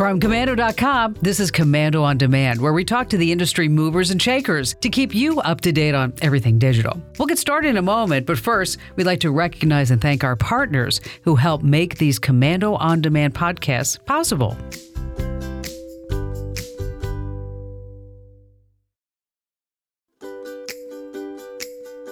From Komando.com, this is Komando on Demand, where we talk to the industry movers and shakers to keep you up to date on everything digital. We'll get started in a moment, but first, we'd like to recognize and thank our partners who help make these Komando on Demand podcasts possible.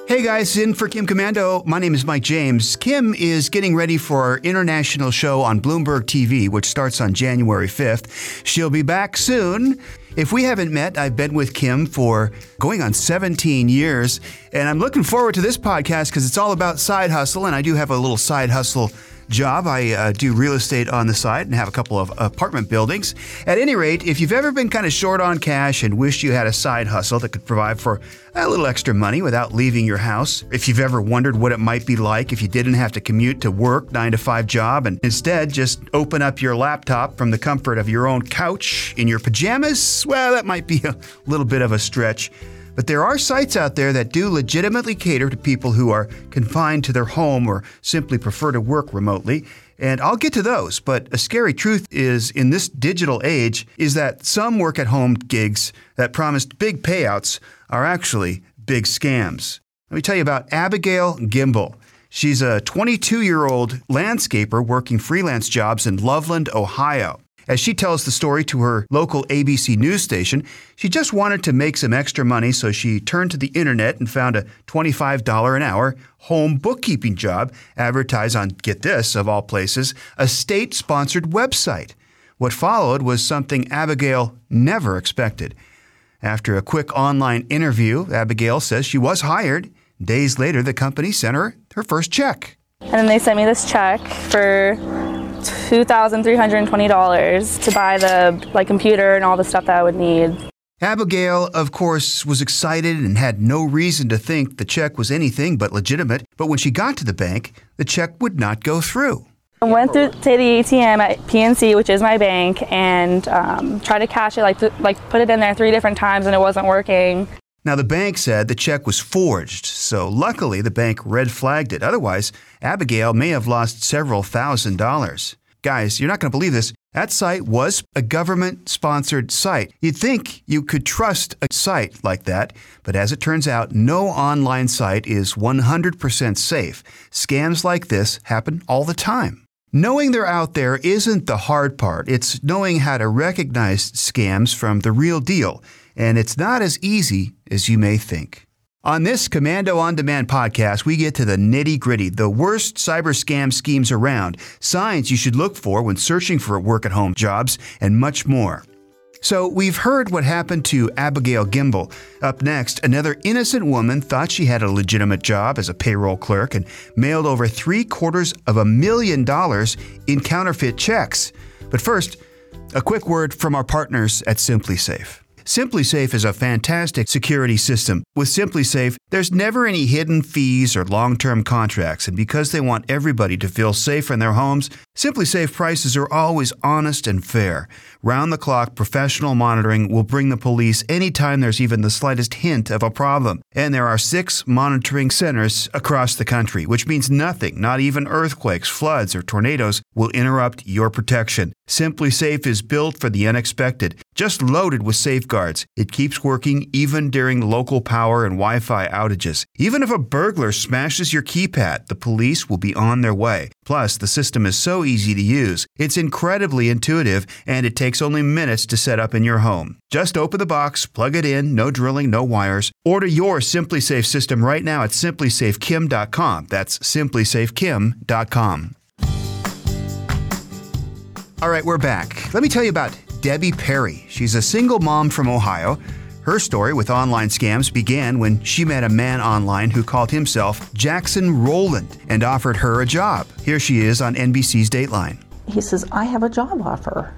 Hey guys, in for Kim Komando. My name is Mike James. Kim is getting ready for our international show on Bloomberg TV, which starts on January 5th. She'll be back soon. If we haven't met, I've been with Kim for going on 17 years, and I'm looking forward to this podcast because it's all about side hustle, and I do have a little side hustle job. I uh, do real estate on the side and have a couple of apartment buildings. At any rate, if you've ever been kind of short on cash and wished you had a side hustle that could provide for a little extra money without leaving your house, if you've ever wondered what it might be like if you didn't have to commute to work, 9 to 5 job, and instead just open up your laptop from the comfort of your own couch in your pajamas, well, that might be a little bit of a stretch. But there are sites out there that do legitimately cater to people who are confined to their home or simply prefer to work remotely. And I'll get to those, but a scary truth is in this digital age is that some work at home gigs that promised big payouts are actually big scams. Let me tell you about Abigail Gimbel. She's a 22 year old landscaper working freelance jobs in Loveland, Ohio. As she tells the story to her local ABC news station, she just wanted to make some extra money, so she turned to the internet and found a $25 an hour home bookkeeping job advertised on, get this, of all places, a state sponsored website. What followed was something Abigail never expected. After a quick online interview, Abigail says she was hired. Days later, the company sent her her first check. And then they sent me this check for $2,320 to buy the like computer and all the stuff that I would need. Abigail, of course, was excited and had no reason to think the check was anything but legitimate. But when she got to the bank, the check would not go through. I went through to the ATM at PNC, which is my bank, and um, tried to cash it, like th- like put it in there three different times, and it wasn't working. Now, the bank said the check was forged, so luckily the bank red flagged it. Otherwise, Abigail may have lost several thousand dollars. Guys, you're not going to believe this. That site was a government sponsored site. You'd think you could trust a site like that, but as it turns out, no online site is 100% safe. Scams like this happen all the time. Knowing they're out there isn't the hard part. It's knowing how to recognize scams from the real deal. And it's not as easy as you may think. On this Komando on Demand podcast, we get to the nitty gritty, the worst cyber scam schemes around, signs you should look for when searching for work at home jobs, and much more. So, we've heard what happened to Abigail Gimbel. Up next, another innocent woman thought she had a legitimate job as a payroll clerk and mailed over three quarters of a million dollars in counterfeit checks. But first, a quick word from our partners at SimpliSafe. SimpliSafe is a fantastic security system. With SimpliSafe, there's never any hidden fees or long-term contracts, and because they want everybody to feel safe in their homes, SimpliSafe prices are always honest and fair. Round-the-clock professional monitoring will bring the police anytime there's even the slightest hint of a problem. And there are six monitoring centers across the country, which means nothing, not even earthquakes, floods, or tornadoes, will interrupt your protection. SimpliSafe is built for the unexpected, just loaded with safeguards. It keeps working even during local power and Wi Fi outages. Even if a burglar smashes your keypad, the police will be on their way. Plus, the system is so easy to use. It's incredibly intuitive, and it takes only minutes to set up in your home. Just open the box, plug it in, no drilling, no wires. Order your SimpliSafe system right now at simplisafekim.com. That's simplisafekim.com. All right, we're back. Let me tell you about Debbie Perry. She's a single mom from Ohio. Her story with online scams began when she met a man online who called himself Jackson Rowland and offered her a job. Here she is on NBC's Dateline. He says, I have a job offer.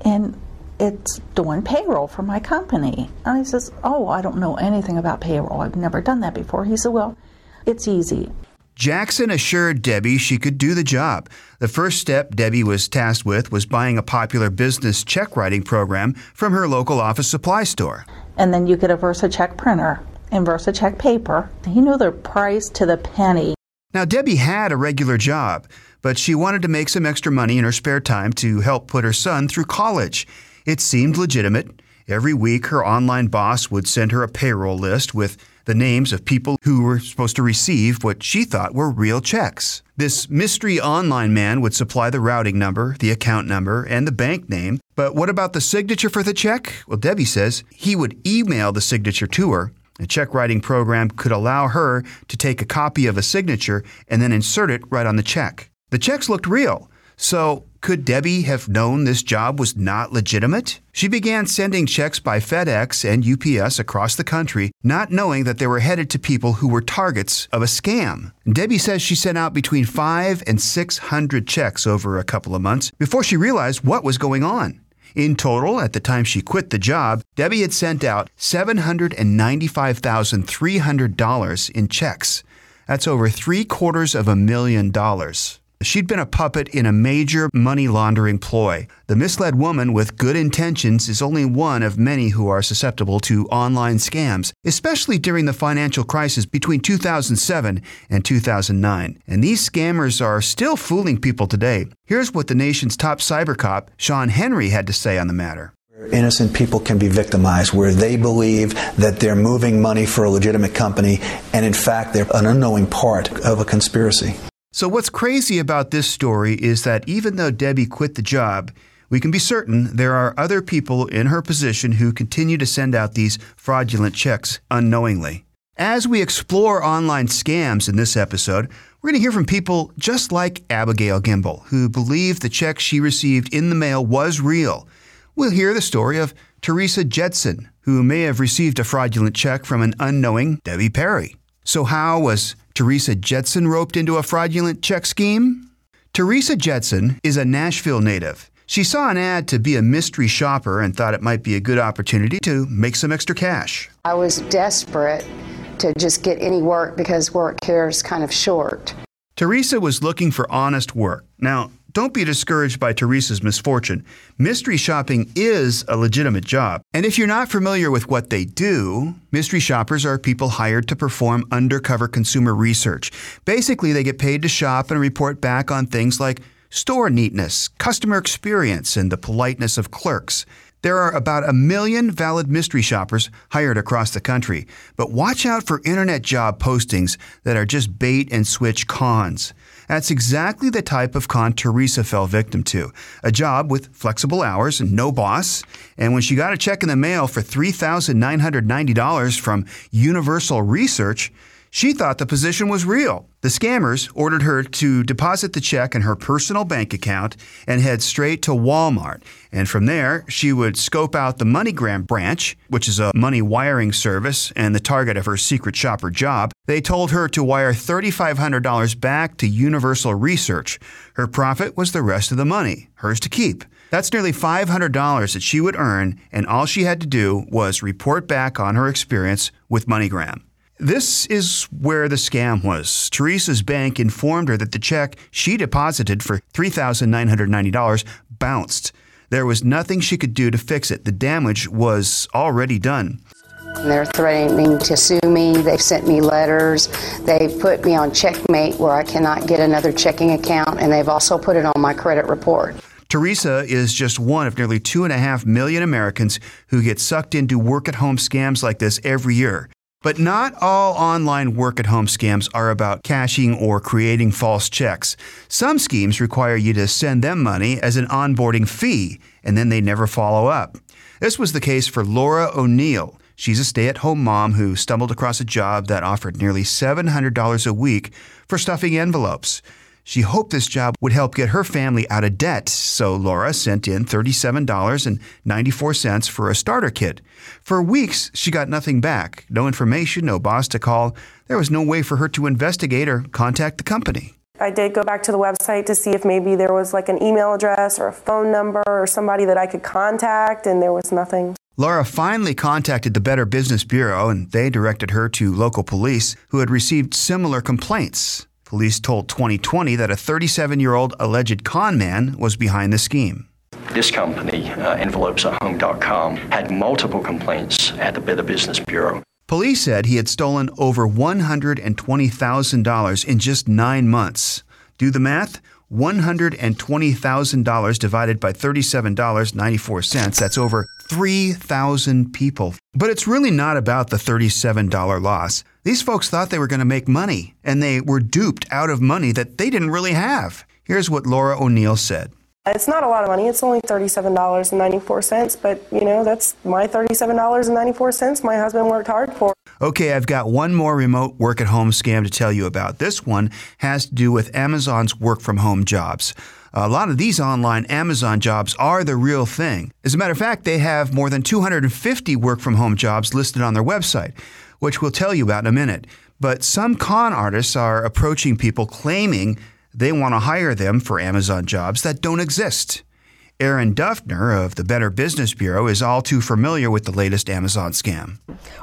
and it's doing payroll for my company. And he says, Oh, I don't know anything about payroll. I've never done that before. He said, Well, it's easy. Jackson assured Debbie she could do the job. The first step Debbie was tasked with was buying a popular business check writing program from her local office supply store. And then you get a VersaCheck printer and VersaCheck paper. He knew the price to the penny. Now, Debbie had a regular job, but she wanted to make some extra money in her spare time to help put her son through college. It seemed legitimate. Every week, her online boss would send her a payroll list with the names of people who were supposed to receive what she thought were real checks. This mystery online man would supply the routing number, the account number, and the bank name. But what about the signature for the check? Well, Debbie says he would email the signature to her. A check writing program could allow her to take a copy of a signature and then insert it right on the check. The checks looked real. So, could Debbie have known this job was not legitimate? She began sending checks by FedEx and UPS across the country, not knowing that they were headed to people who were targets of a scam. Debbie says she sent out between five and 600 checks over a couple of months before she realized what was going on. In total, at the time she quit the job, Debbie had sent out $795,300 in checks. That's over three quarters of a million dollars. She'd been a puppet in a major money laundering ploy. The misled woman with good intentions is only one of many who are susceptible to online scams, especially during the financial crisis between 2007 and 2009. And these scammers are still fooling people today. Here's what the nation's top cyber cop, Shawn Henry, had to say on the matter. Innocent people can be victimized where they believe that they're moving money for a legitimate company, and in fact, they're an unknowing part of a conspiracy. So, what's crazy about this story is that even though Debbie quit the job, we can be certain there are other people in her position who continue to send out these fraudulent checks unknowingly. As we explore online scams in this episode, we're going to hear from people just like Abigail Gimbel, who believe the check she received in the mail was real. We'll hear the story of Teresa Jetson, who may have received a fraudulent check from an unknowing Debbie Perry. So, how was Teresa Jetson roped into a fraudulent check scheme? Teresa Jetson is a Nashville native. She saw an ad to be a mystery shopper and thought it might be a good opportunity to make some extra cash. I was desperate to just get any work because work here is kind of short. Teresa was looking for honest work. Now, don't be discouraged by Teresa's misfortune. Mystery shopping is a legitimate job. And if you're not familiar with what they do, mystery shoppers are people hired to perform undercover consumer research. Basically, they get paid to shop and report back on things like store neatness, customer experience, and the politeness of clerks. There are about a million valid mystery shoppers hired across the country, but watch out for internet job postings that are just bait and switch cons. That's exactly the type of con Teresa fell victim to a job with flexible hours and no boss. And when she got a check in the mail for $3,990 from Universal Research, she thought the position was real. The scammers ordered her to deposit the check in her personal bank account and head straight to Walmart. And from there, she would scope out the MoneyGram branch, which is a money wiring service and the target of her secret shopper job. They told her to wire $3,500 back to Universal Research. Her profit was the rest of the money, hers to keep. That's nearly $500 that she would earn, and all she had to do was report back on her experience with MoneyGram. This is where the scam was. Teresa's bank informed her that the check she deposited for $3,990 bounced. There was nothing she could do to fix it. The damage was already done. They're threatening to sue me. They've sent me letters. They've put me on checkmate where I cannot get another checking account, and they've also put it on my credit report. Teresa is just one of nearly two and a half million Americans who get sucked into work at home scams like this every year. But not all online work at home scams are about cashing or creating false checks. Some schemes require you to send them money as an onboarding fee, and then they never follow up. This was the case for Laura O'Neill. She's a stay at home mom who stumbled across a job that offered nearly $700 a week for stuffing envelopes. She hoped this job would help get her family out of debt, so Laura sent in $37.94 for a starter kit. For weeks, she got nothing back no information, no boss to call. There was no way for her to investigate or contact the company. I did go back to the website to see if maybe there was like an email address or a phone number or somebody that I could contact, and there was nothing. Laura finally contacted the Better Business Bureau and they directed her to local police who had received similar complaints. Police told 2020 that a 37 year old alleged con man was behind the scheme. This company, uh, envelopesatHome.com, had multiple complaints at the Better Business Bureau. Police said he had stolen over $120,000 in just nine months. Do the math. $120,000 divided by $37.94. That's over 3,000 people. But it's really not about the $37 loss. These folks thought they were going to make money, and they were duped out of money that they didn't really have. Here's what Laura O'Neill said. It's not a lot of money. It's only $37.94, but you know, that's my $37.94 my husband worked hard for. Okay, I've got one more remote work at home scam to tell you about. This one has to do with Amazon's work from home jobs. A lot of these online Amazon jobs are the real thing. As a matter of fact, they have more than 250 work from home jobs listed on their website, which we'll tell you about in a minute. But some con artists are approaching people claiming they want to hire them for Amazon jobs that don't exist. Erin Duffner of the Better Business Bureau is all too familiar with the latest Amazon scam.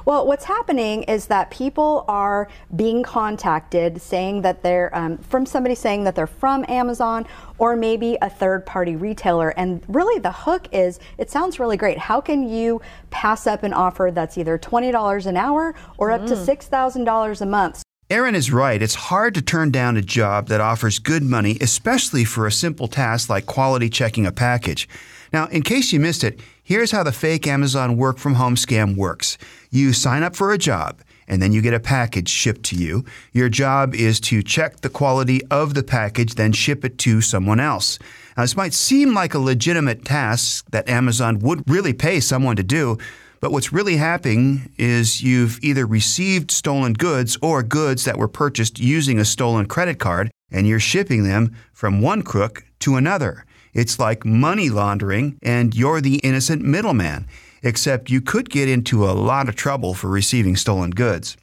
Well, what's happening is that people are being contacted saying that they're um, from somebody saying that they're from Amazon or maybe a third party retailer. And really, the hook is it sounds really great. How can you pass up an offer that's either $20 an hour or up to Mm. $6,000 a month? Erin is right. It's hard to turn down a job that offers good money, especially for a simple task like quality checking a package. Now, in case you missed it, here's how the fake Amazon work from home scam works. You sign up for a job, and then you get a package shipped to you. Your job is to check the quality of the package, then ship it to someone else. Now, this might seem like a legitimate task that Amazon would really pay someone to do, but what's really happening is you've either received stolen goods or goods that were purchased using a stolen credit card, and you're shipping them from one crook to another. It's like money laundering, and you're the innocent middleman, except you could get into a lot of trouble for receiving stolen goods.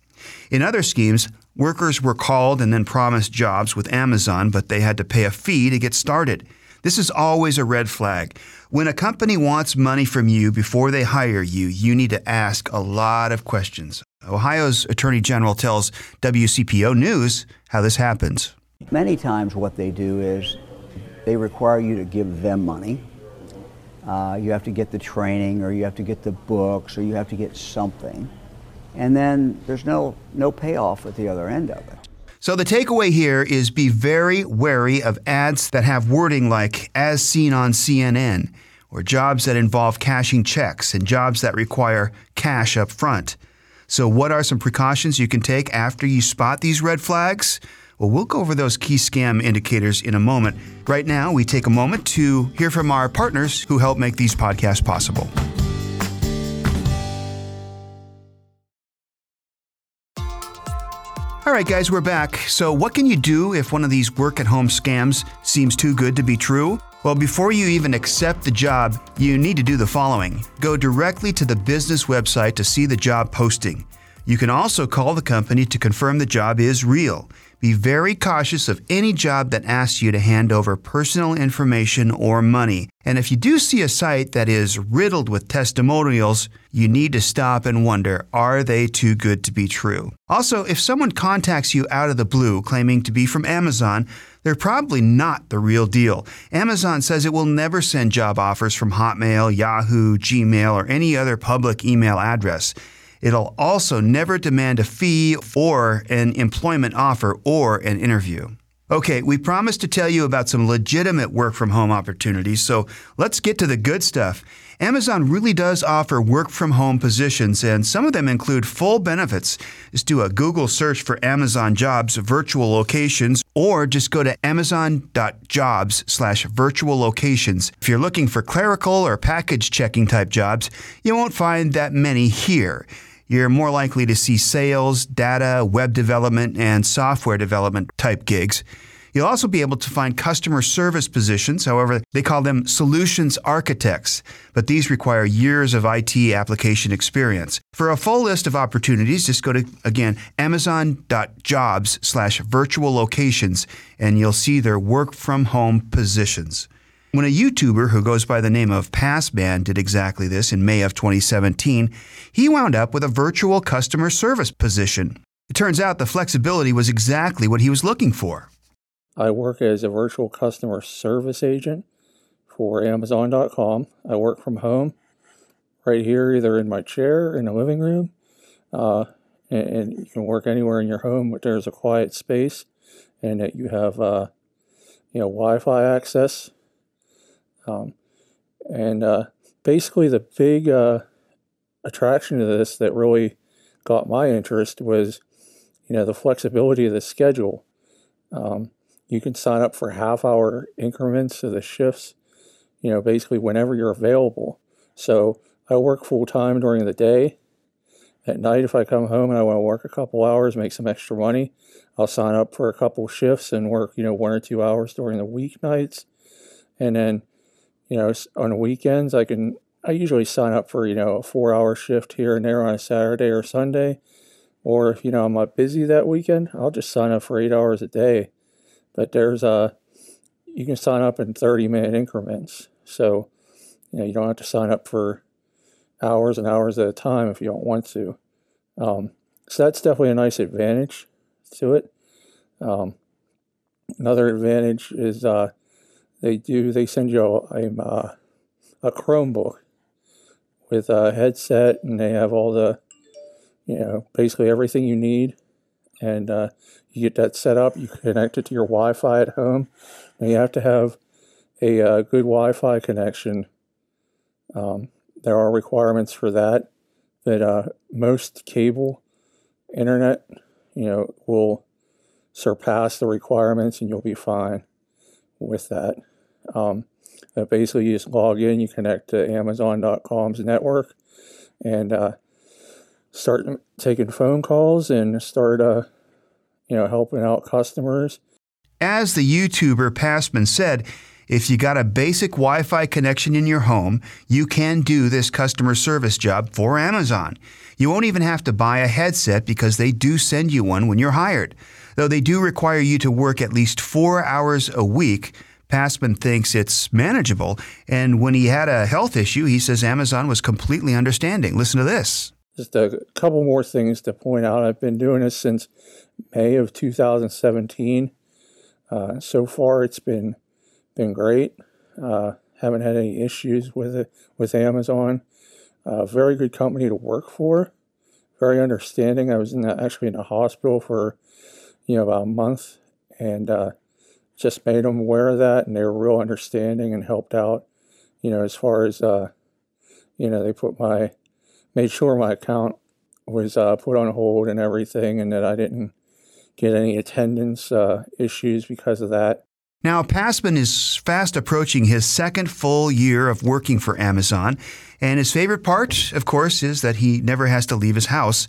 In other schemes, workers were called and then promised jobs with Amazon, but they had to pay a fee to get started. This is always a red flag. When a company wants money from you before they hire you, you need to ask a lot of questions. Ohio's Attorney General tells WCPO News how this happens. Many times, what they do is they require you to give them money. Uh, you have to get the training, or you have to get the books, or you have to get something, and then there's no no payoff at the other end of it. So the takeaway here is be very wary of ads that have wording like as seen on CNN or jobs that involve cashing checks and jobs that require cash up front. So what are some precautions you can take after you spot these red flags? Well, we'll go over those key scam indicators in a moment. Right now, we take a moment to hear from our partners who help make these podcasts possible. All right, guys, we're back. So, what can you do if one of these work at home scams seems too good to be true? Well, before you even accept the job, you need to do the following go directly to the business website to see the job posting. You can also call the company to confirm the job is real. Be very cautious of any job that asks you to hand over personal information or money. And if you do see a site that is riddled with testimonials, you need to stop and wonder are they too good to be true? Also, if someone contacts you out of the blue claiming to be from Amazon, they're probably not the real deal. Amazon says it will never send job offers from Hotmail, Yahoo, Gmail, or any other public email address. It'll also never demand a fee or an employment offer or an interview. Okay, we promised to tell you about some legitimate work from home opportunities, so let's get to the good stuff. Amazon really does offer work from home positions, and some of them include full benefits. Just do a Google search for Amazon Jobs virtual locations, or just go to amazon.jobs slash virtual locations. If you're looking for clerical or package checking type jobs, you won't find that many here you're more likely to see sales, data, web development, and software development type gigs. You'll also be able to find customer service positions. However, they call them solutions architects, but these require years of IT application experience. For a full list of opportunities, just go to, again, amazon.jobs slash virtual locations, and you'll see their work from home positions. When a YouTuber who goes by the name of Passman did exactly this in May of 2017, he wound up with a virtual customer service position. It turns out the flexibility was exactly what he was looking for. I work as a virtual customer service agent for Amazon.com. I work from home right here, either in my chair in the living room, uh, and, and, you can work anywhere in your home, but there's a quiet space and that you have, uh, you know, Wi-Fi access um, and uh, basically, the big uh, attraction to this that really got my interest was, you know, the flexibility of the schedule. Um, you can sign up for half-hour increments of the shifts, you know, basically whenever you're available. So I work full time during the day. At night, if I come home and I want to work a couple hours, make some extra money, I'll sign up for a couple shifts and work, you know, one or two hours during the weeknights. And then you know, on weekends, I can, I usually sign up for, you know, a four hour shift here and there on a Saturday or Sunday. Or if, you know, I'm not busy that weekend, I'll just sign up for eight hours a day. But there's a, you can sign up in 30 minute increments. So, you know, you don't have to sign up for hours and hours at a time if you don't want to. Um, so that's definitely a nice advantage to it. Um, another advantage is uh, they do they send you a, a, a Chromebook with a headset, and they have all the you know basically everything you need, and uh, you get that set up. You connect it to your Wi-Fi at home, and you have to have a, a uh, good Wi-Fi connection. Um, there are requirements for that, but uh, most cable internet, you know, will surpass the requirements, and you'll be fine with that. Um, basically, you just log in, you connect to Amazon.com's network, and uh, start taking phone calls and start, uh, you know, helping out customers. As the YouTuber Passman said, if you got a basic Wi Fi connection in your home, you can do this customer service job for Amazon. You won't even have to buy a headset because they do send you one when you're hired. Though they do require you to work at least four hours a week, Passman thinks it's manageable. And when he had a health issue, he says Amazon was completely understanding. Listen to this. Just a couple more things to point out. I've been doing this since May of 2017. Uh, so far, it's been been great. Uh, haven't had any issues with it with Amazon. Uh, very good company to work for. Very understanding. I was in the, actually in the hospital for you know about a month, and uh, just made them aware of that, and they were real understanding and helped out. You know, as far as uh, you know, they put my made sure my account was uh, put on hold and everything, and that I didn't get any attendance uh, issues because of that. Now, Passman is fast approaching his second full year of working for Amazon, and his favorite part, of course, is that he never has to leave his house.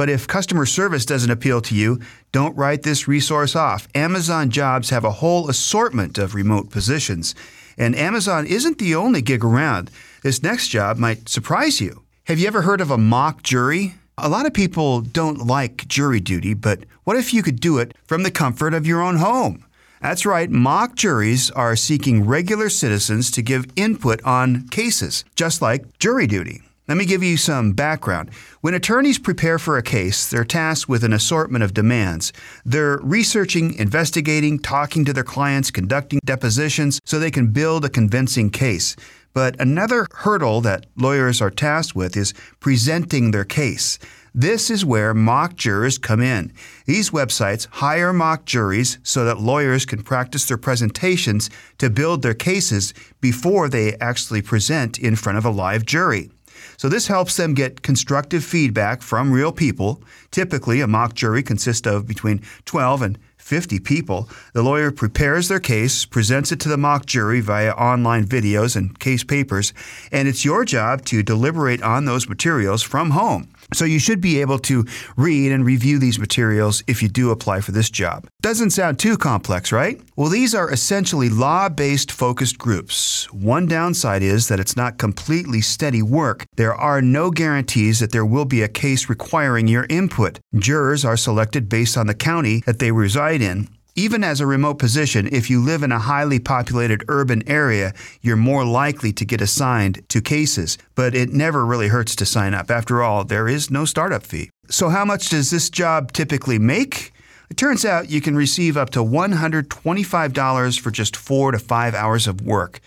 But if customer service doesn't appeal to you, don't write this resource off. Amazon Jobs have a whole assortment of remote positions, and Amazon isn't the only gig around. This next job might surprise you. Have you ever heard of a mock jury? A lot of people don't like jury duty, but what if you could do it from the comfort of your own home? That's right, mock juries are seeking regular citizens to give input on cases, just like jury duty. Let me give you some background. When attorneys prepare for a case, they're tasked with an assortment of demands. They're researching, investigating, talking to their clients, conducting depositions so they can build a convincing case. But another hurdle that lawyers are tasked with is presenting their case. This is where mock jurors come in. These websites hire mock juries so that lawyers can practice their presentations to build their cases before they actually present in front of a live jury. So this helps them get constructive feedback from real people. Typically, a mock jury consists of between 12 and 50 people. The lawyer prepares their case, presents it to the mock jury via online videos and case papers, and it's your job to deliberate on those materials from home. So you should be able to read and review these materials if you do apply for this job. Doesn't sound too complex, right? Well, these are essentially law based focused groups. One downside is that it's not completely steady work. There are no guarantees that there will be a case requiring your input. Jurors are selected based on the county that they reside in. Even as a remote position, if you live in a highly populated urban area, you're more likely to get assigned to cases, but it never really hurts to sign up. After all, there is no startup fee. So, how much does this job typically make? It turns out you can receive up to $125 for just four to five hours of work.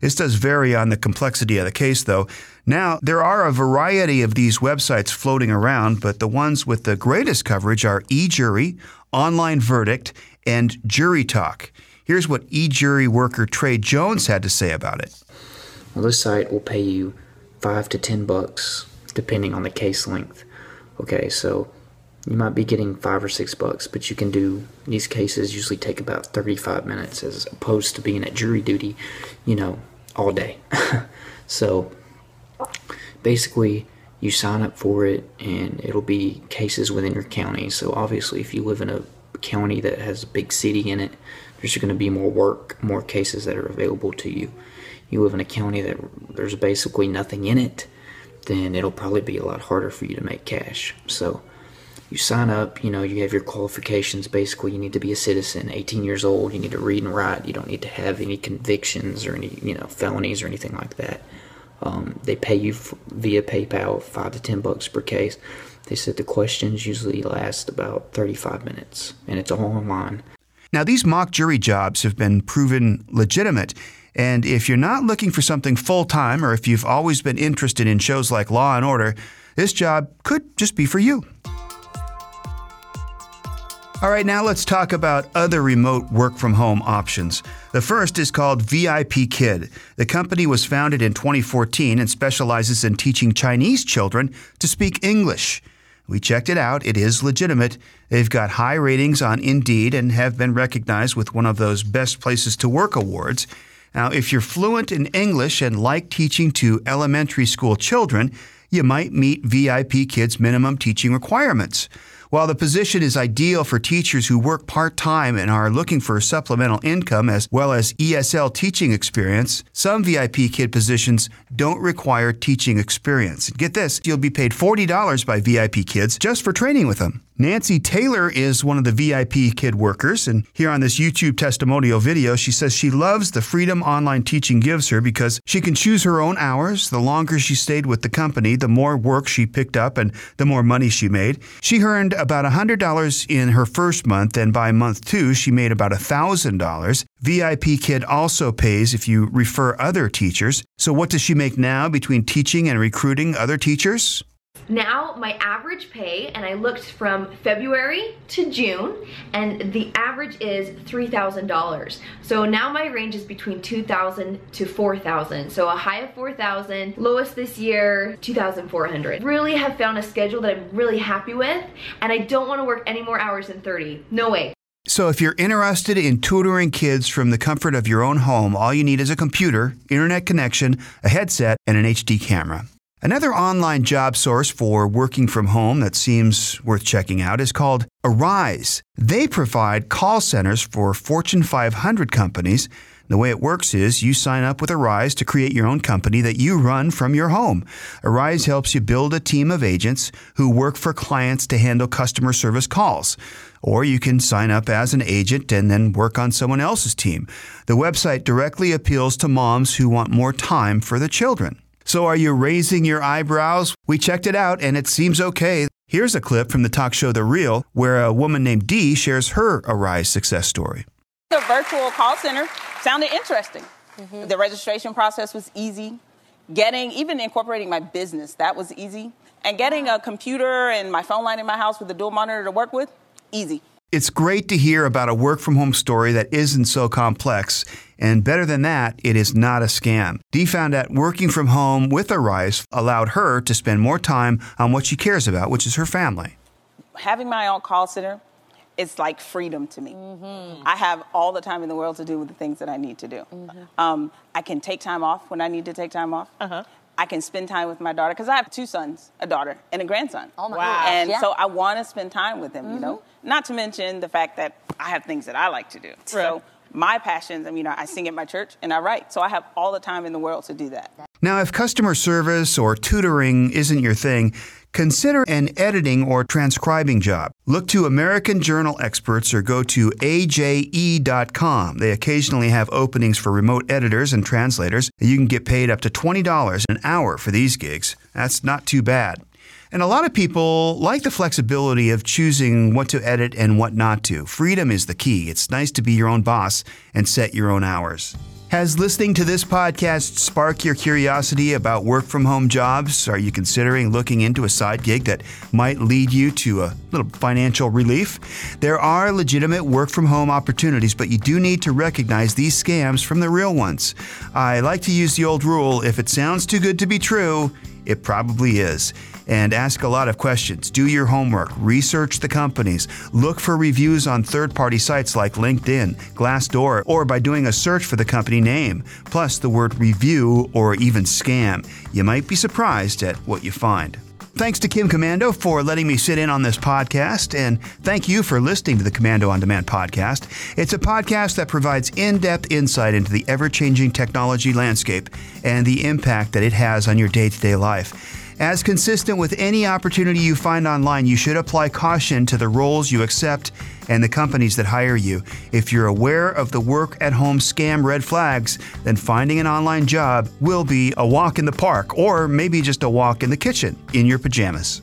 This does vary on the complexity of the case, though. Now, there are a variety of these websites floating around, but the ones with the greatest coverage are eJury, Online Verdict, and Jury Talk. Here's what eJury worker Trey Jones had to say about it. Well, this site will pay you five to ten bucks depending on the case length. Okay, so you might be getting five or six bucks, but you can do these cases usually take about 35 minutes as opposed to being at jury duty, you know, all day. so basically, you sign up for it and it'll be cases within your county. So obviously, if you live in a county that has a big city in it, there's going to be more work, more cases that are available to you. You live in a county that there's basically nothing in it, then it'll probably be a lot harder for you to make cash. So you sign up, you know, you have your qualifications. Basically, you need to be a citizen, 18 years old. You need to read and write. You don't need to have any convictions or any, you know, felonies or anything like that. Um, they pay you f- via PayPal, five to ten bucks per case. They said the questions usually last about 35 minutes, and it's all online. Now, these mock jury jobs have been proven legitimate. And if you're not looking for something full time, or if you've always been interested in shows like Law and Order, this job could just be for you. All right, now let's talk about other remote work from home options. The first is called VIP Kid. The company was founded in 2014 and specializes in teaching Chinese children to speak English. We checked it out. It is legitimate. They've got high ratings on Indeed and have been recognized with one of those Best Places to Work awards. Now, if you're fluent in English and like teaching to elementary school children, you might meet VIP Kids' minimum teaching requirements. While the position is ideal for teachers who work part time and are looking for a supplemental income as well as ESL teaching experience, some VIP kid positions don't require teaching experience. Get this, you'll be paid $40 by VIP kids just for training with them. Nancy Taylor is one of the VIP kid workers, and here on this YouTube testimonial video, she says she loves the freedom online teaching gives her because she can choose her own hours. The longer she stayed with the company, the more work she picked up and the more money she made. She earned about $100 in her first month, and by month two, she made about $1,000. VIP Kid also pays if you refer other teachers. So, what does she make now between teaching and recruiting other teachers? Now my average pay, and I looked from February to June, and the average is $3,000. So now my range is between 2,000 to 4,000. So a high of 4,000, lowest this year, 2,400. Really have found a schedule that I'm really happy with, and I don't wanna work any more hours than 30. No way. So, if you're interested in tutoring kids from the comfort of your own home, all you need is a computer, internet connection, a headset, and an HD camera. Another online job source for working from home that seems worth checking out is called Arise. They provide call centers for Fortune 500 companies. The way it works is you sign up with Arise to create your own company that you run from your home. Arise helps you build a team of agents who work for clients to handle customer service calls. Or you can sign up as an agent and then work on someone else's team. The website directly appeals to moms who want more time for the children. So are you raising your eyebrows? We checked it out and it seems okay. Here's a clip from the talk show The Real, where a woman named Dee shares her Arise success story. The virtual call center sounded interesting. Mm-hmm. The registration process was easy. Getting, even incorporating my business, that was easy. And getting a computer and my phone line in my house with a dual monitor to work with, easy. It's great to hear about a work from home story that isn't so complex. And better than that, it is not a scam. Dee found that working from home with Arise allowed her to spend more time on what she cares about, which is her family. Having my own call center it's like freedom to me. Mm-hmm. I have all the time in the world to do with the things that I need to do. Mm-hmm. Um, I can take time off when I need to take time off. Uh-huh. I can spend time with my daughter because I have two sons, a daughter and a grandson. Oh my Wow. gosh, And yeah. so I want to spend time with them, you know. Mm-hmm. Not to mention the fact that I have things that I like to do. So my passions, I mean, I sing at my church and I write. So I have all the time in the world to do that. Now, if customer service or tutoring isn't your thing, consider an editing or transcribing job. Look to American Journal experts or go to aje.com. They occasionally have openings for remote editors and translators. You can get paid up to $20 an hour for these gigs. That's not too bad. And a lot of people like the flexibility of choosing what to edit and what not to. Freedom is the key. It's nice to be your own boss and set your own hours. Has listening to this podcast sparked your curiosity about work from home jobs? Are you considering looking into a side gig that might lead you to a little financial relief? There are legitimate work from home opportunities, but you do need to recognize these scams from the real ones. I like to use the old rule if it sounds too good to be true, it probably is. And ask a lot of questions. Do your homework. Research the companies. Look for reviews on third party sites like LinkedIn, Glassdoor, or by doing a search for the company name, plus the word review or even scam. You might be surprised at what you find. Thanks to Kim Komando for letting me sit in on this podcast, and thank you for listening to the Komando on Demand podcast. It's a podcast that provides in depth insight into the ever changing technology landscape and the impact that it has on your day to day life. As consistent with any opportunity you find online, you should apply caution to the roles you accept and the companies that hire you. If you're aware of the work at home scam red flags, then finding an online job will be a walk in the park or maybe just a walk in the kitchen in your pajamas.